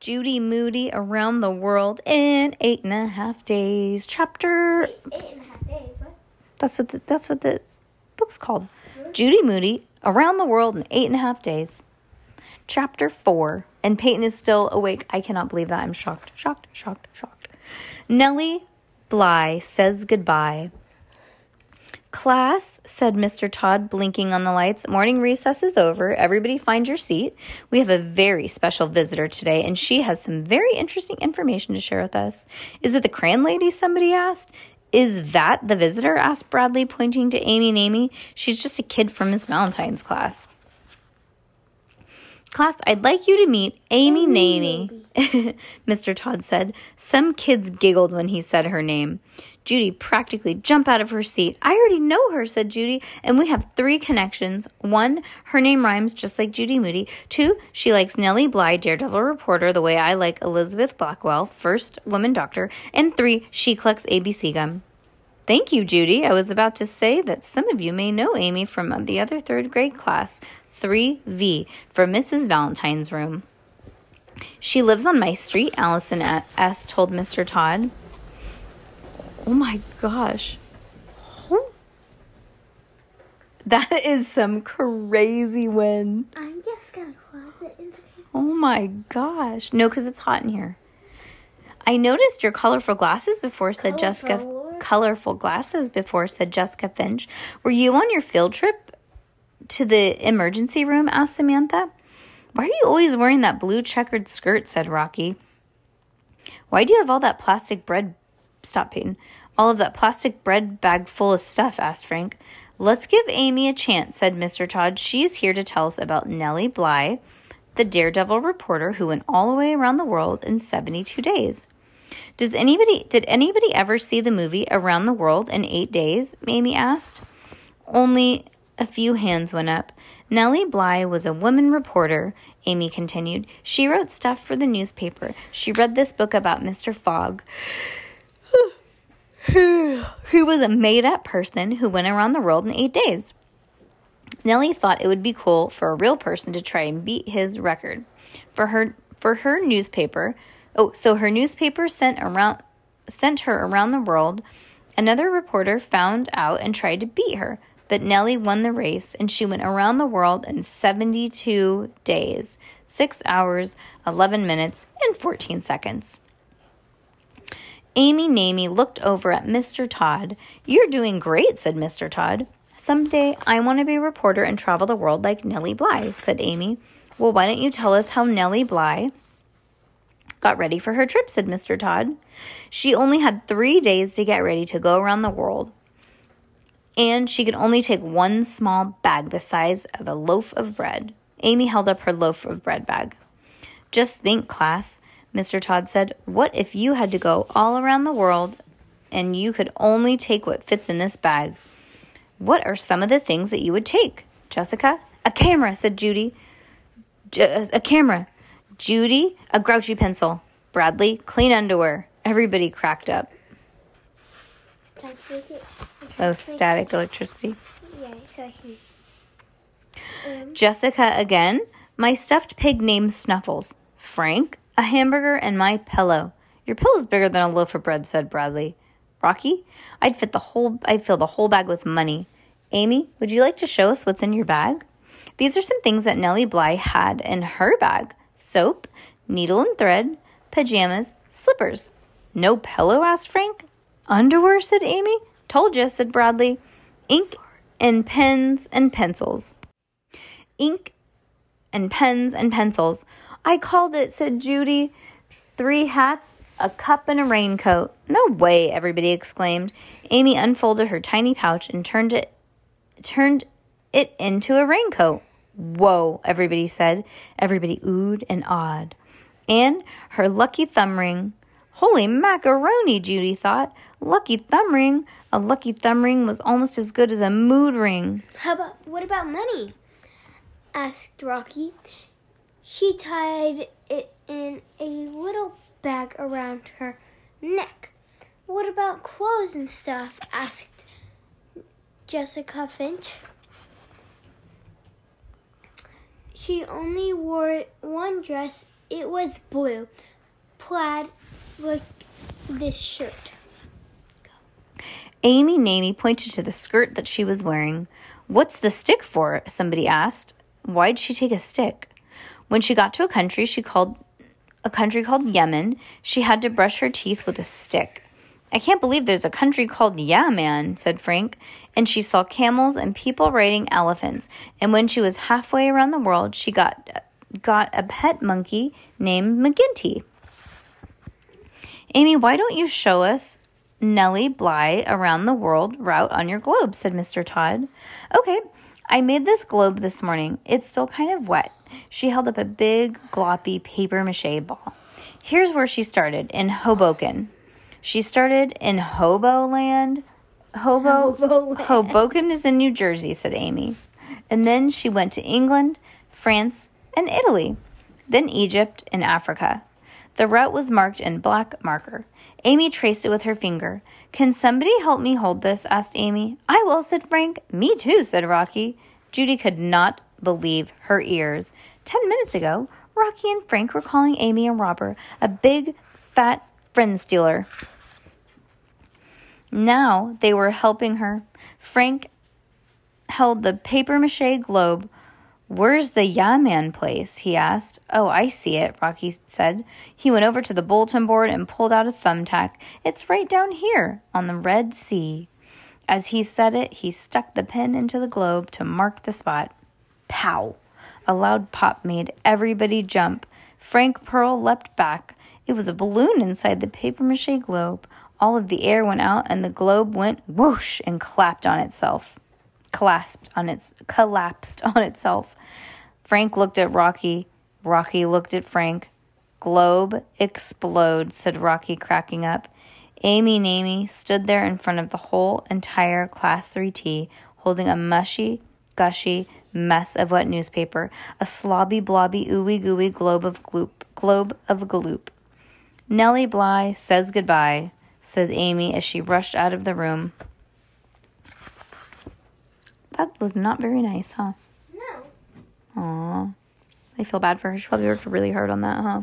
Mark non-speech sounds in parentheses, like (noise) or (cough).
Judy Moody around the world in eight and a half days. Chapter. Eight and a half days. What? That's what the, that's what the book's called. Judy Moody around the world in eight and a half days. Chapter four. And Peyton is still awake. I cannot believe that. I'm shocked, shocked, shocked, shocked. Nellie Bly says goodbye. Class, said Mr. Todd, blinking on the lights. Morning recess is over. Everybody find your seat. We have a very special visitor today, and she has some very interesting information to share with us. Is it the crayon lady? Somebody asked. Is that the visitor? asked Bradley, pointing to Amy Namey. She's just a kid from Miss Valentine's class. Class, I'd like you to meet Amy Namey, (laughs) Mr. Todd said. Some kids giggled when he said her name. Judy practically jumped out of her seat. I already know her, said Judy, and we have three connections. One, her name rhymes just like Judy Moody. Two, she likes Nellie Bly, daredevil reporter, the way I like Elizabeth Blackwell, first woman doctor. And three, she collects ABC gum. Thank you, Judy. I was about to say that some of you may know Amy from the other third grade class, 3V, for Mrs. Valentine's room. She lives on my street, Allison S. told Mr. Todd. Oh my gosh. That is some crazy wind. I'm just gonna close it. in the- Oh my gosh. No, because it's hot in here. I noticed your colorful glasses before, said Jessica. Colorful? Colorful glasses before, said Jessica Finch. Were you on your field trip to the emergency room? asked Samantha. Why are you always wearing that blue checkered skirt? said Rocky. Why do you have all that plastic bread? Stop, Peyton. All of that plastic bread bag full of stuff? asked Frank. Let's give Amy a chance, said Mr. Todd. She is here to tell us about Nellie Bly, the daredevil reporter who went all the way around the world in 72 days. Does anybody did anybody ever see the movie Around the World in 8 Days? Amy asked. Only a few hands went up. Nellie Bly was a woman reporter, Amy continued. She wrote stuff for the newspaper. She read this book about Mr. Fogg, (sighs) who was a made up person who went around the world in eight days. Nellie thought it would be cool for a real person to try and beat his record. For her for her newspaper, oh, so her newspaper sent around sent her around the world. Another reporter found out and tried to beat her, but Nellie won the race and she went around the world in 72 days, 6 hours, 11 minutes, and 14 seconds. Amy Namey looked over at Mr. Todd. You're doing great, said Mr. Todd. Someday I want to be a reporter and travel the world like Nellie Bly, said Amy. Well, why don't you tell us how Nellie Bly got ready for her trip, said Mr. Todd. She only had three days to get ready to go around the world. And she could only take one small bag the size of a loaf of bread. Amy held up her loaf of bread bag. Just think, class, Mr. Todd said. What if you had to go all around the world and you could only take what fits in this bag? What are some of the things that you would take? Jessica? A camera, said Judy. J- a camera. Judy, a grouchy pencil. Bradley, clean underwear. Everybody cracked up. Can I take it? Oh, static electricity. Yeah, so I can. Um, Jessica again. My stuffed pig named Snuffles. Frank, a hamburger, and my pillow. Your pillow's bigger than a loaf of bread, said Bradley. Rocky, I'd fit the whole I'd fill the whole bag with money. Amy, would you like to show us what's in your bag? These are some things that Nellie Bly had in her bag. Soap, needle and thread, pajamas, slippers. No pillow? asked Frank. Underwear, said Amy. Told you, said Bradley. Ink and pens and pencils. Ink and pens and pencils. I called it, said Judy. Three hats, a cup, and a raincoat. No way, everybody exclaimed. Amy unfolded her tiny pouch and turned it turned it into a raincoat. Whoa, everybody said. Everybody oohed and awed. And her lucky thumb ring. Holy macaroni, Judy thought. Lucky thumb ring. A lucky thumb ring was almost as good as a mood ring. How about what about money? asked Rocky. She tied it in a little bag around her neck. What about clothes and stuff? asked Jessica Finch. She only wore one dress. It was blue, plaid like this shirt. Amy Namey pointed to the skirt that she was wearing. What's the stick for? Somebody asked. Why'd she take a stick? When she got to a country she called a country called Yemen, she had to brush her teeth with a stick. I can't believe there's a country called Yemen, said Frank, and she saw camels and people riding elephants. And when she was halfway around the world, she got got a pet monkey named McGinty. Amy, why don't you show us Nellie Bly around the world route on your globe? said Mr. Todd. Okay, I made this globe this morning. It's still kind of wet. She held up a big, gloppy paper mache ball. Here's where she started in Hoboken. She started in Hoboland. Hobo Hoboland. Hoboken is in New Jersey, said Amy. And then she went to England, France, and Italy, then Egypt and Africa. The route was marked in black marker. Amy traced it with her finger. Can somebody help me hold this? asked Amy. I will, said Frank. Me too, said Rocky. Judy could not believe her ears. Ten minutes ago, Rocky and Frank were calling Amy a robber, a big, fat friend stealer. Now they were helping her. Frank held the paper mache globe. Where's the Yaman place? he asked. Oh, I see it, Rocky said. He went over to the bulletin board and pulled out a thumbtack. It's right down here on the Red Sea. As he said it, he stuck the pin into the globe to mark the spot. Pow! A loud pop made everybody jump. Frank Pearl leapt back. It was a balloon inside the paper mache globe. All of the air went out and the globe went whoosh and clapped on itself. Clasped on its collapsed on itself. Frank looked at Rocky. Rocky looked at Frank. Globe explode, said Rocky, cracking up. Amy Namey stood there in front of the whole entire Class 3T, holding a mushy, gushy mess of wet newspaper, a slobby, blobby, ooey gooey globe of gloop, globe of gloop. Nellie Bly says goodbye, said Amy as she rushed out of the room. That was not very nice, huh? No. Aw. I feel bad for her. She probably worked really hard on that, huh?